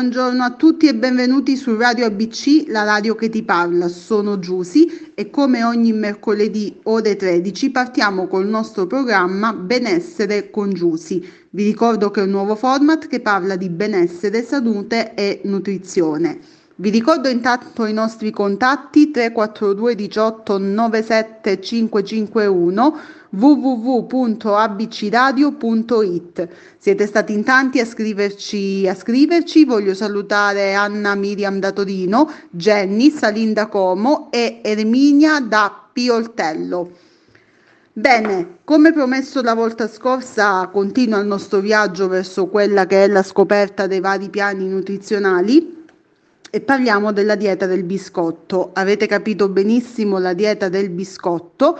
Buongiorno a tutti e benvenuti su Radio ABC, la radio che ti parla. Sono Giusy e come ogni mercoledì ore 13 partiamo col nostro programma Benessere con Giusy. Vi ricordo che è un nuovo format che parla di benessere, salute e nutrizione. Vi ricordo intanto i nostri contatti 342 18 97 551 www.abcradio.it. Siete stati in tanti a scriverci, a scriverci. Voglio salutare Anna Miriam da Torino, Jenny, Salinda Como e Erminia da Pioltello. Bene, come promesso la volta scorsa, continua il nostro viaggio verso quella che è la scoperta dei vari piani nutrizionali e parliamo della dieta del biscotto. Avete capito benissimo la dieta del biscotto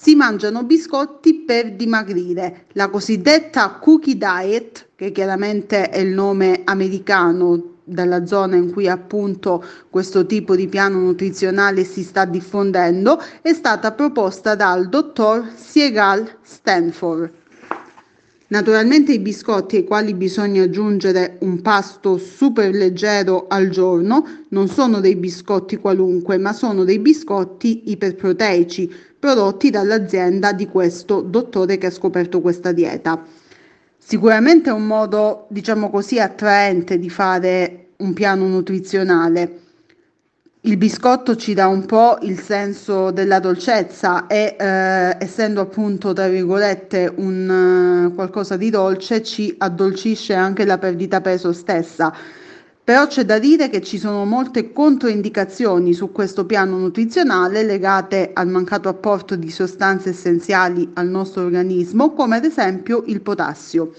si mangiano biscotti per dimagrire. La cosiddetta cookie diet, che chiaramente è il nome americano dalla zona in cui appunto questo tipo di piano nutrizionale si sta diffondendo, è stata proposta dal dottor Siegal Stanford. Naturalmente i biscotti ai quali bisogna aggiungere un pasto super leggero al giorno non sono dei biscotti qualunque, ma sono dei biscotti iperproteici prodotti dall'azienda di questo dottore che ha scoperto questa dieta. Sicuramente è un modo, diciamo così, attraente di fare un piano nutrizionale. Il biscotto ci dà un po' il senso della dolcezza e eh, essendo appunto tra virgolette un uh, qualcosa di dolce ci addolcisce anche la perdita peso stessa però c'è da dire che ci sono molte controindicazioni su questo piano nutrizionale legate al mancato apporto di sostanze essenziali al nostro organismo, come ad esempio il potassio.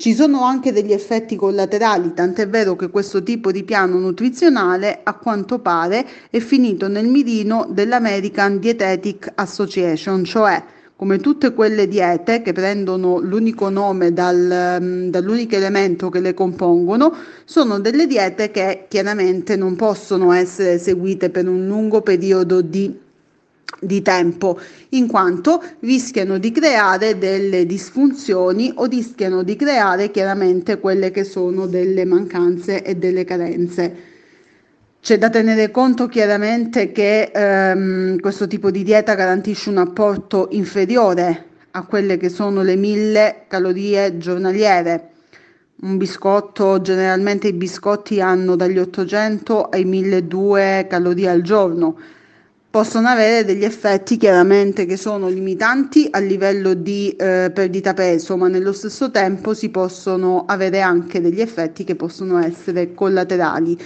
Ci sono anche degli effetti collaterali, tant'è vero che questo tipo di piano nutrizionale a quanto pare è finito nel mirino dell'American Dietetic Association, cioè come tutte quelle diete che prendono l'unico nome dal, mm, dall'unico elemento che le compongono, sono delle diete che chiaramente non possono essere seguite per un lungo periodo di, di tempo, in quanto rischiano di creare delle disfunzioni o rischiano di creare chiaramente quelle che sono delle mancanze e delle carenze. C'è da tenere conto chiaramente che ehm, questo tipo di dieta garantisce un apporto inferiore a quelle che sono le 1000 calorie giornaliere. Un biscotto, generalmente i biscotti hanno dagli 800 ai 1200 calorie al giorno. Possono avere degli effetti chiaramente che sono limitanti a livello di eh, perdita peso, ma nello stesso tempo si possono avere anche degli effetti che possono essere collaterali.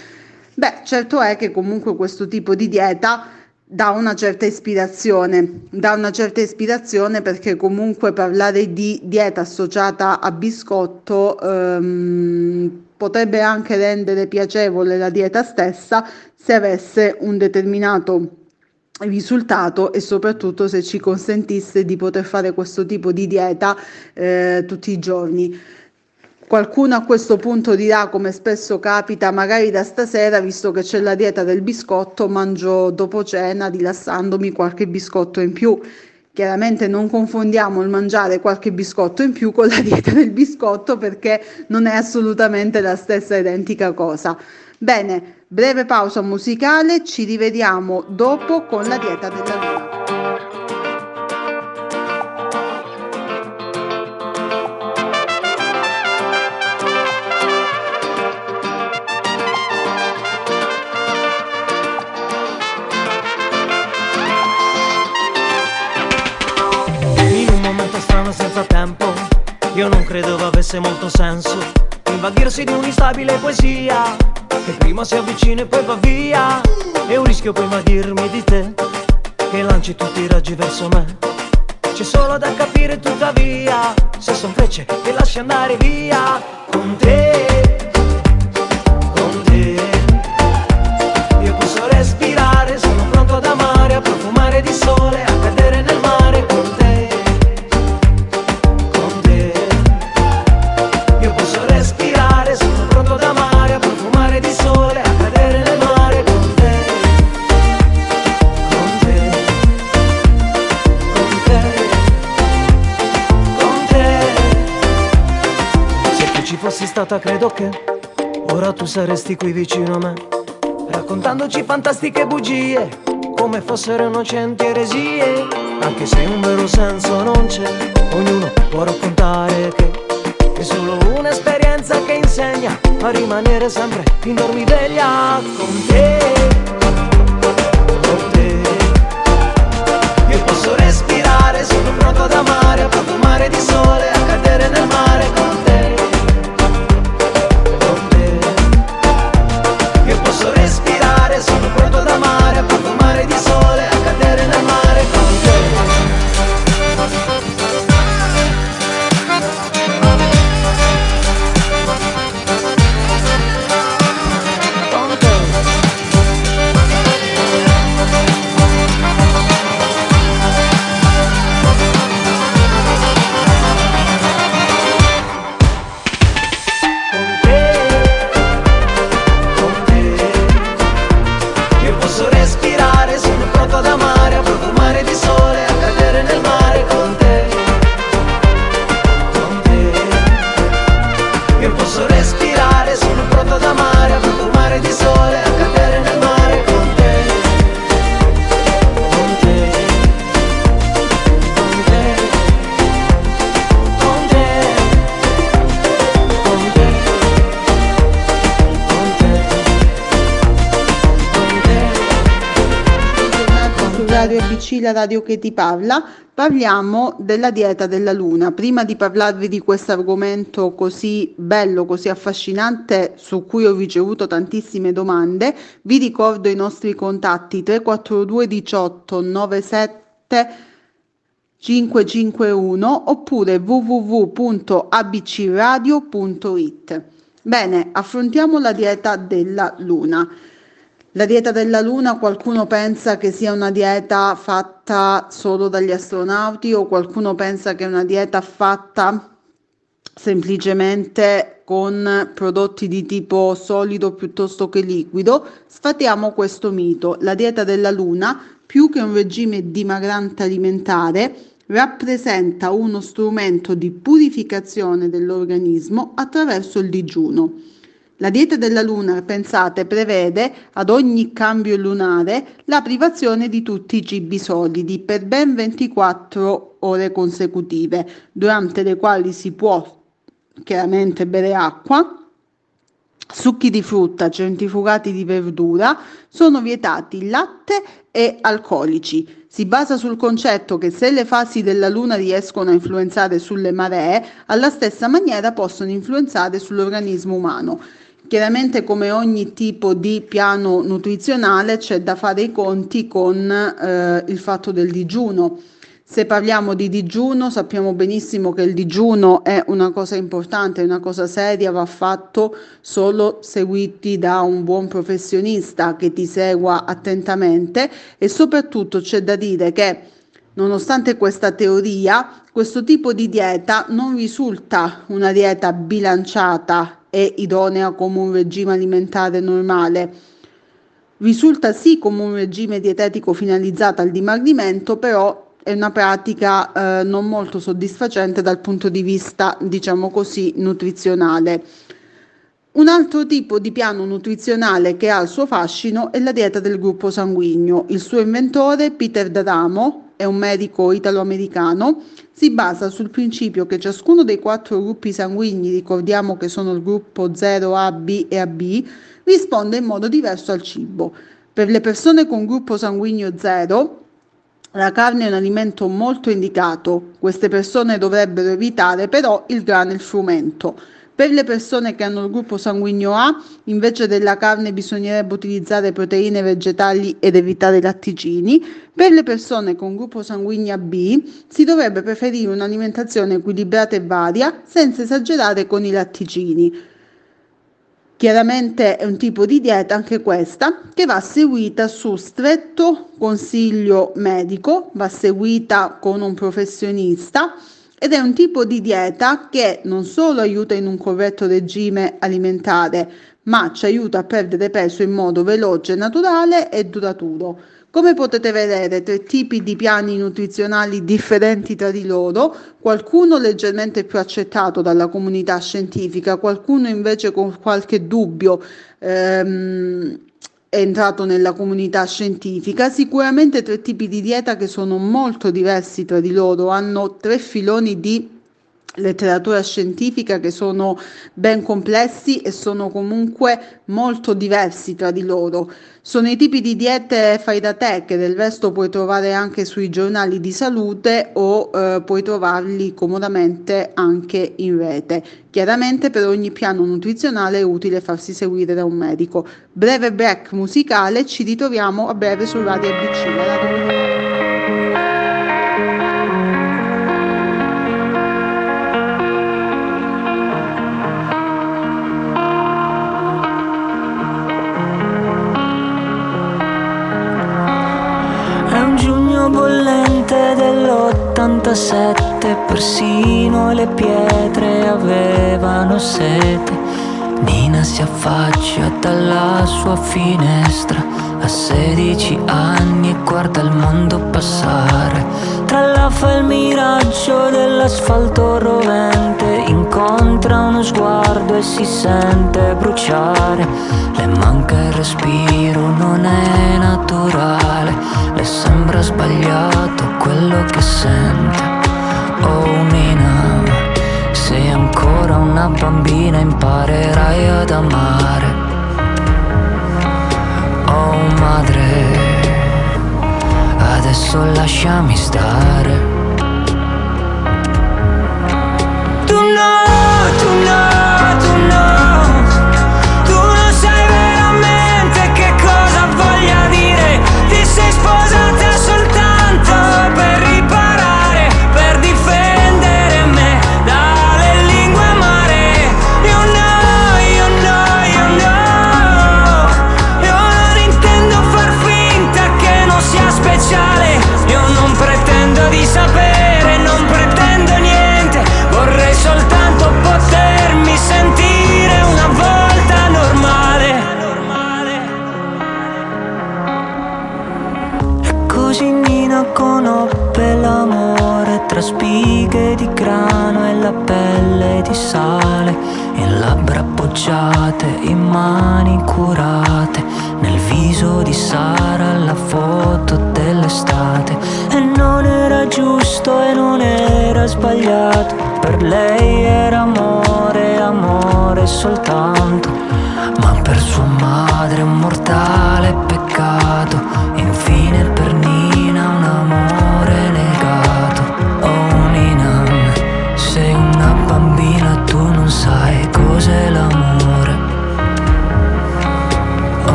Beh, certo è che comunque questo tipo di dieta dà una certa ispirazione, dà una certa ispirazione perché comunque parlare di dieta associata a biscotto ehm, potrebbe anche rendere piacevole la dieta stessa se avesse un determinato risultato e soprattutto se ci consentisse di poter fare questo tipo di dieta eh, tutti i giorni. Qualcuno a questo punto dirà, come spesso capita, magari da stasera, visto che c'è la dieta del biscotto, mangio dopo cena, rilassandomi qualche biscotto in più. Chiaramente non confondiamo il mangiare qualche biscotto in più con la dieta del biscotto perché non è assolutamente la stessa identica cosa. Bene, breve pausa musicale, ci rivediamo dopo con la dieta della luna. Io non credevo avesse molto senso Invaghirsi di un'instabile poesia Che prima si avvicina e poi va via. È un rischio poi invagirmi di te Che lanci tutti i raggi verso me. C'è solo da capire tuttavia Se son frecce che lasci andare via. Con te stata credo che ora tu saresti qui vicino a me, raccontandoci fantastiche bugie, come fossero innocenti eresie, anche se un vero senso non c'è, ognuno può raccontare che è solo un'esperienza che insegna a rimanere sempre in dormiveglia con te. Con te. Io posso respirare, sono pronto ad amare, a profumare di sole, a cadere nel mare con te. La radio che ti parla, parliamo della dieta della luna. Prima di parlarvi di questo argomento così bello, così affascinante, su cui ho ricevuto tantissime domande, vi ricordo i nostri contatti 342 18 97 551 oppure www.abcradio.it. Bene, affrontiamo la dieta della luna. La dieta della Luna qualcuno pensa che sia una dieta fatta solo dagli astronauti o qualcuno pensa che è una dieta fatta semplicemente con prodotti di tipo solido piuttosto che liquido. Sfatiamo questo mito. La dieta della Luna, più che un regime dimagrante alimentare, rappresenta uno strumento di purificazione dell'organismo attraverso il digiuno. La dieta della Luna, pensate, prevede ad ogni cambio lunare la privazione di tutti i cibi solidi per ben 24 ore consecutive, durante le quali si può chiaramente bere acqua, succhi di frutta, centrifugati di verdura, sono vietati latte e alcolici. Si basa sul concetto che se le fasi della Luna riescono a influenzare sulle maree, alla stessa maniera possono influenzare sull'organismo umano. Chiaramente come ogni tipo di piano nutrizionale c'è da fare i conti con eh, il fatto del digiuno. Se parliamo di digiuno sappiamo benissimo che il digiuno è una cosa importante, una cosa seria, va fatto solo seguiti da un buon professionista che ti segua attentamente e soprattutto c'è da dire che Nonostante questa teoria, questo tipo di dieta non risulta una dieta bilanciata è idonea come un regime alimentare normale. Risulta sì come un regime dietetico finalizzato al dimagrimento, però è una pratica eh, non molto soddisfacente dal punto di vista, diciamo così, nutrizionale. Un altro tipo di piano nutrizionale che ha il suo fascino è la dieta del gruppo sanguigno. Il suo inventore, Peter D'Adamo, è un medico italo-americano, si basa sul principio che ciascuno dei quattro gruppi sanguigni, ricordiamo che sono il gruppo 0, A, B e AB, risponde in modo diverso al cibo. Per le persone con gruppo sanguigno 0, la carne è un alimento molto indicato, queste persone dovrebbero evitare però il grano e il frumento. Per le persone che hanno il gruppo sanguigno A, invece della carne bisognerebbe utilizzare proteine vegetali ed evitare latticini. Per le persone con gruppo sanguigno B si dovrebbe preferire un'alimentazione equilibrata e varia senza esagerare con i latticini. Chiaramente è un tipo di dieta anche questa che va seguita su stretto consiglio medico, va seguita con un professionista ed è un tipo di dieta che non solo aiuta in un corretto regime alimentare, ma ci aiuta a perdere peso in modo veloce, naturale e duraturo. Come potete vedere, tre tipi di piani nutrizionali differenti tra di loro, qualcuno leggermente più accettato dalla comunità scientifica, qualcuno invece con qualche dubbio. Ehm, è entrato nella comunità scientifica, sicuramente tre tipi di dieta che sono molto diversi tra di loro, hanno tre filoni di letteratura scientifica che sono ben complessi e sono comunque molto diversi tra di loro. Sono i tipi di diete fai da te che del resto puoi trovare anche sui giornali di salute o eh, puoi trovarli comodamente anche in rete. Chiaramente per ogni piano nutrizionale è utile farsi seguire da un medico. Breve break musicale, ci ritroviamo a breve su Radio ABC. Dell'87 persino le pietre avevano sete. Nina si affaccia dalla sua finestra a 16 anni e guarda il mondo passare. Tra la fa il miraggio dell'asfalto rovente, incontra uno sguardo e si sente bruciare. Le manca il respiro, non è naturale, le sembra sbagliato quello che sente. Oh Nina, ancora una bambina, imparerai ad amare madre, adesso lasciami stare.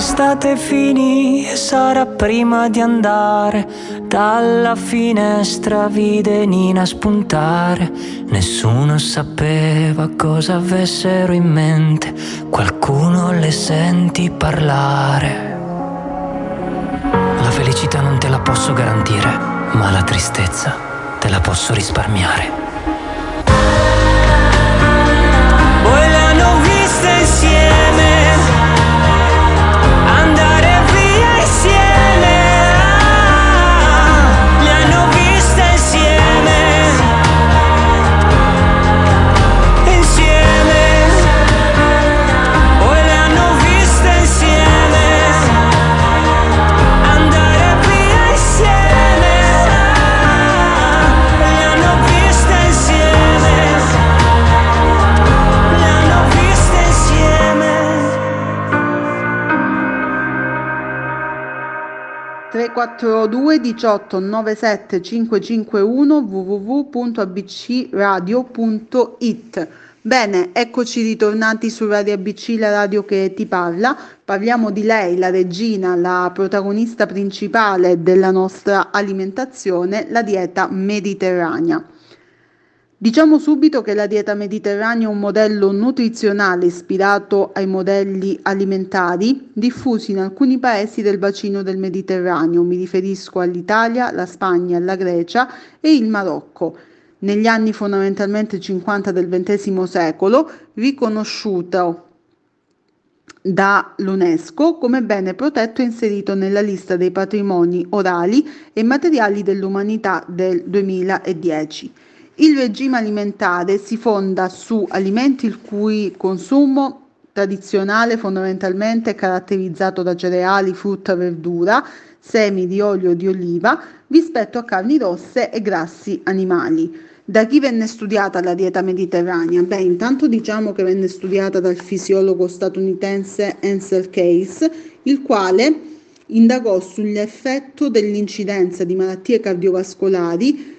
L'estate finì e sarà prima di andare. Dalla finestra vide Nina spuntare. Nessuno sapeva cosa avessero in mente. Qualcuno le senti parlare. La felicità non te la posso garantire, ma la tristezza te la posso risparmiare. Poi le hanno viste insieme 342 18 97 551 www.abcradio.it Bene, eccoci ritornati su Radio ABC, la radio che ti parla. Parliamo di lei, la regina, la protagonista principale della nostra alimentazione, la dieta mediterranea. Diciamo subito che la dieta mediterranea è un modello nutrizionale ispirato ai modelli alimentari diffusi in alcuni paesi del bacino del Mediterraneo. Mi riferisco all'Italia, la Spagna, la Grecia e il Marocco negli anni fondamentalmente 50 del XX secolo, riconosciuto dall'UNESCO come bene protetto e inserito nella lista dei patrimoni orali e materiali dell'umanità del 2010. Il regime alimentare si fonda su alimenti il cui consumo tradizionale fondamentalmente è caratterizzato da cereali, frutta, verdura, semi di olio di oliva rispetto a carni rosse e grassi animali. Da chi venne studiata la dieta mediterranea? Beh, intanto diciamo che venne studiata dal fisiologo statunitense Ansel Case, il quale indagò sull'effetto dell'incidenza di malattie cardiovascolari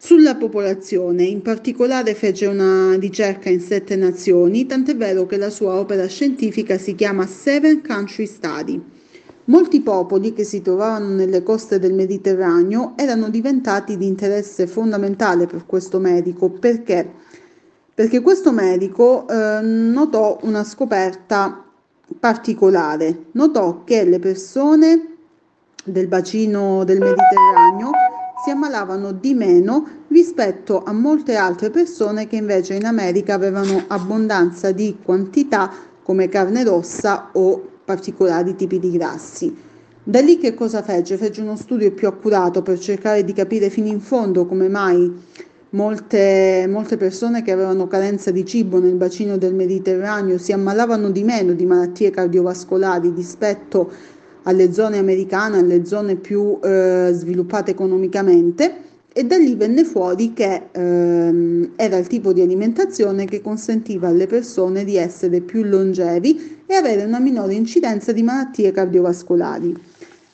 sulla popolazione, in particolare fece una ricerca in sette nazioni, tant'è vero che la sua opera scientifica si chiama Seven Country Study. Molti popoli che si trovavano nelle coste del Mediterraneo erano diventati di interesse fondamentale per questo medico. Perché, perché questo medico eh, notò una scoperta particolare, notò che le persone del bacino del Mediterraneo si ammalavano di meno rispetto a molte altre persone che invece in America avevano abbondanza di quantità come carne rossa o particolari tipi di grassi. Da lì che cosa fece? Fece uno studio più accurato per cercare di capire fino in fondo come mai molte, molte persone che avevano carenza di cibo nel bacino del Mediterraneo si ammalavano di meno di malattie cardiovascolari rispetto alle zone americane, alle zone più eh, sviluppate economicamente e da lì venne fuori che ehm, era il tipo di alimentazione che consentiva alle persone di essere più longevi e avere una minore incidenza di malattie cardiovascolari.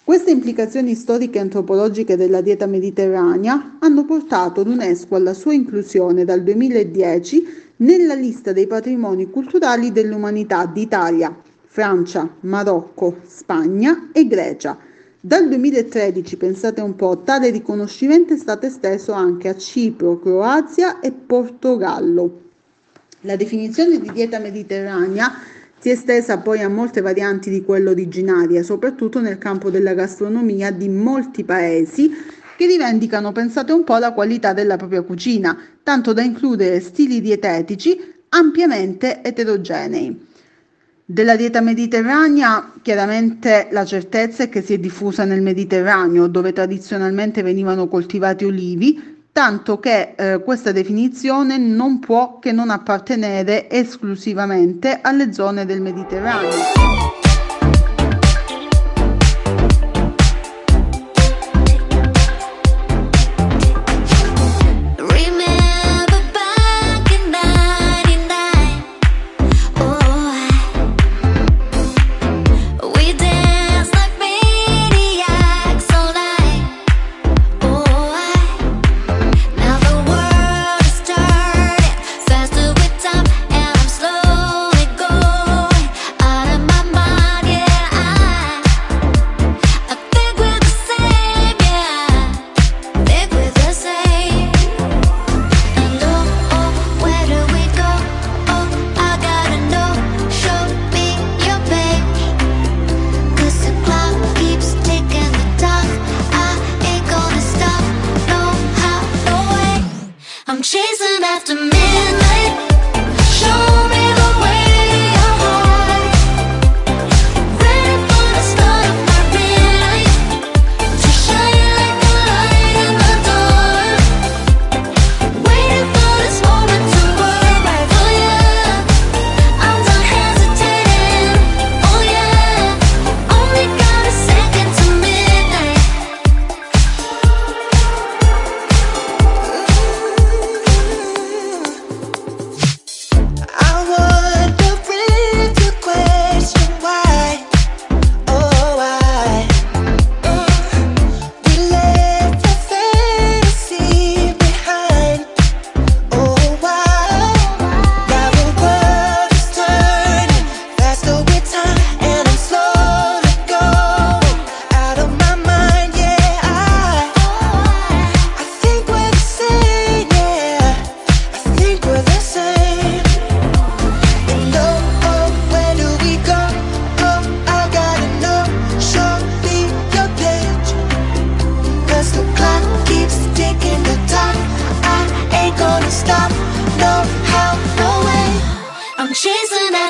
Queste implicazioni storiche e antropologiche della dieta mediterranea hanno portato l'UNESCO alla sua inclusione dal 2010 nella lista dei patrimoni culturali dell'umanità d'Italia, Francia, Marocco, Spagna e Grecia dal 2013, pensate un po', tale riconoscimento è stato esteso anche a Cipro, Croazia e Portogallo. La definizione di dieta mediterranea si è estesa poi a molte varianti di quella originaria, soprattutto nel campo della gastronomia di molti paesi che rivendicano, pensate un po', la qualità della propria cucina, tanto da includere stili dietetici ampiamente eterogenei. Della dieta mediterranea, chiaramente la certezza è che si è diffusa nel Mediterraneo, dove tradizionalmente venivano coltivati olivi, tanto che eh, questa definizione non può che non appartenere esclusivamente alle zone del Mediterraneo.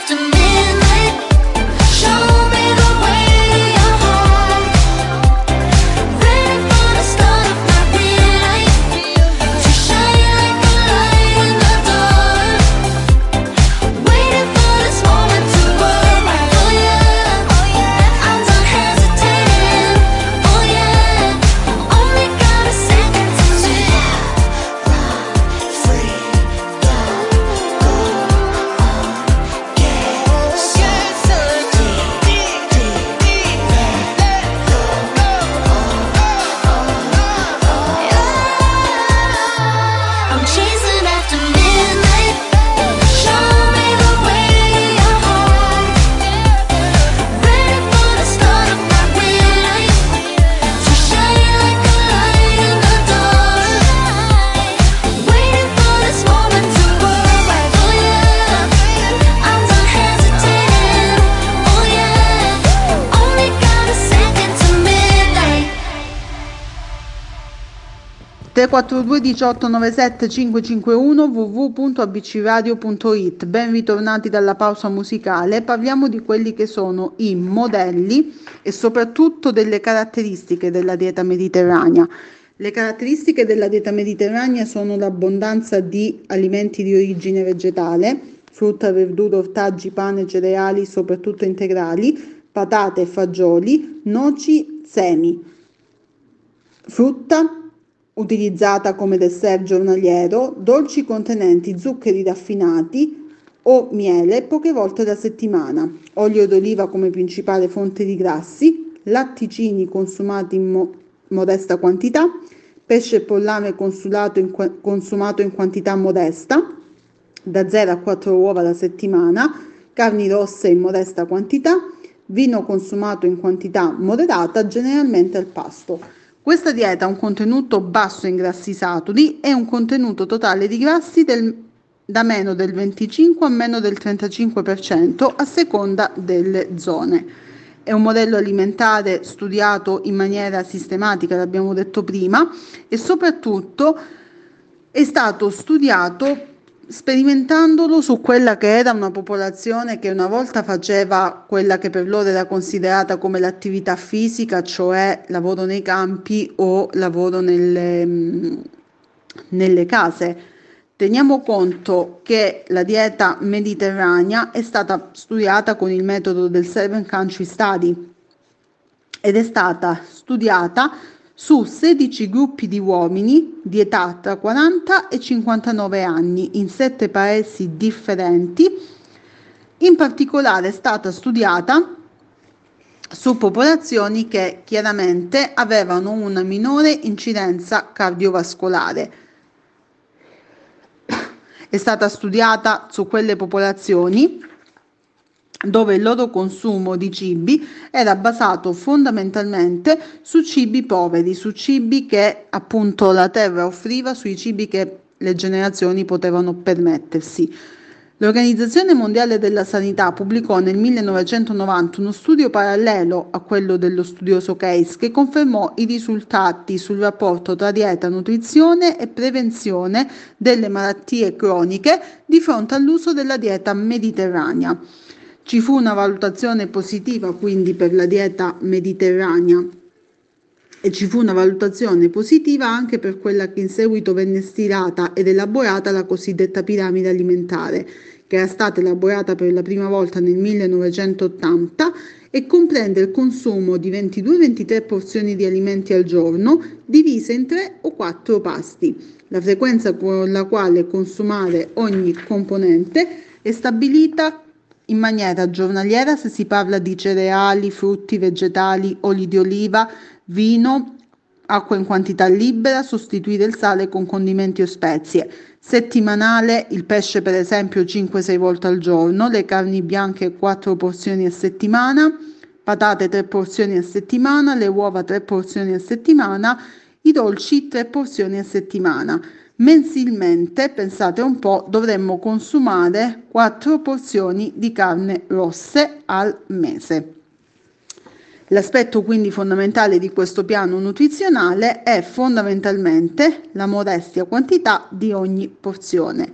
To 342 18 97 551 www.abcradio.it Ben ritornati dalla pausa musicale, parliamo di quelli che sono i modelli e soprattutto delle caratteristiche della dieta mediterranea. Le caratteristiche della dieta mediterranea sono l'abbondanza di alimenti di origine vegetale, frutta, verdura, ortaggi, pane, cereali, soprattutto integrali, patate fagioli, noci, semi, frutta, utilizzata come dessert giornaliero, dolci contenenti zuccheri raffinati o miele poche volte alla settimana, olio d'oliva come principale fonte di grassi, latticini consumati in mo- modesta quantità, pesce e pollame in, consumato in quantità modesta, da 0 a 4 uova alla settimana, carni rosse in modesta quantità, vino consumato in quantità moderata, generalmente al pasto. Questa dieta ha un contenuto basso in grassi saturi e un contenuto totale di grassi del, da meno del 25 a meno del 35% a seconda delle zone. È un modello alimentare studiato in maniera sistematica, l'abbiamo detto prima, e soprattutto è stato studiato sperimentandolo su quella che era una popolazione che una volta faceva quella che per loro era considerata come l'attività fisica, cioè lavoro nei campi o lavoro nelle, mm, nelle case. Teniamo conto che la dieta mediterranea è stata studiata con il metodo del Seven Country Study ed è stata studiata su 16 gruppi di uomini di età tra 40 e 59 anni in sette paesi differenti. In particolare è stata studiata su popolazioni che chiaramente avevano una minore incidenza cardiovascolare. È stata studiata su quelle popolazioni dove il loro consumo di cibi era basato fondamentalmente su cibi poveri, su cibi che appunto la terra offriva, sui cibi che le generazioni potevano permettersi. L'Organizzazione Mondiale della Sanità pubblicò nel 1990 uno studio parallelo a quello dello studioso Case che confermò i risultati sul rapporto tra dieta, nutrizione e prevenzione delle malattie croniche di fronte all'uso della dieta mediterranea. Ci fu una valutazione positiva quindi per la dieta mediterranea e ci fu una valutazione positiva anche per quella che in seguito venne stilata ed elaborata la cosiddetta piramide alimentare, che era stata elaborata per la prima volta nel 1980 e comprende il consumo di 22-23 porzioni di alimenti al giorno divise in 3 o 4 pasti. La frequenza con la quale consumare ogni componente è stabilita in maniera giornaliera se si parla di cereali, frutti, vegetali, oli di oliva, vino, acqua in quantità libera, sostituire il sale con condimenti o spezie. Settimanale, il pesce per esempio 5-6 volte al giorno, le carni bianche 4 porzioni a settimana, patate 3 porzioni a settimana, le uova 3 porzioni a settimana, i dolci 3 porzioni a settimana. Mensilmente, pensate un po', dovremmo consumare 4 porzioni di carne rosse al mese. L'aspetto quindi fondamentale di questo piano nutrizionale è fondamentalmente la modestia quantità di ogni porzione.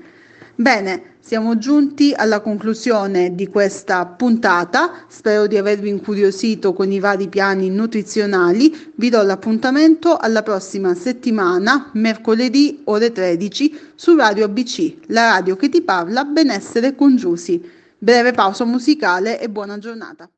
Bene, Siamo giunti alla conclusione di questa puntata, spero di avervi incuriosito con i vari piani nutrizionali, vi do l'appuntamento alla prossima settimana, mercoledì ore 13 su Radio ABC, la radio che ti parla benessere con Giusy. Breve pausa musicale e buona giornata.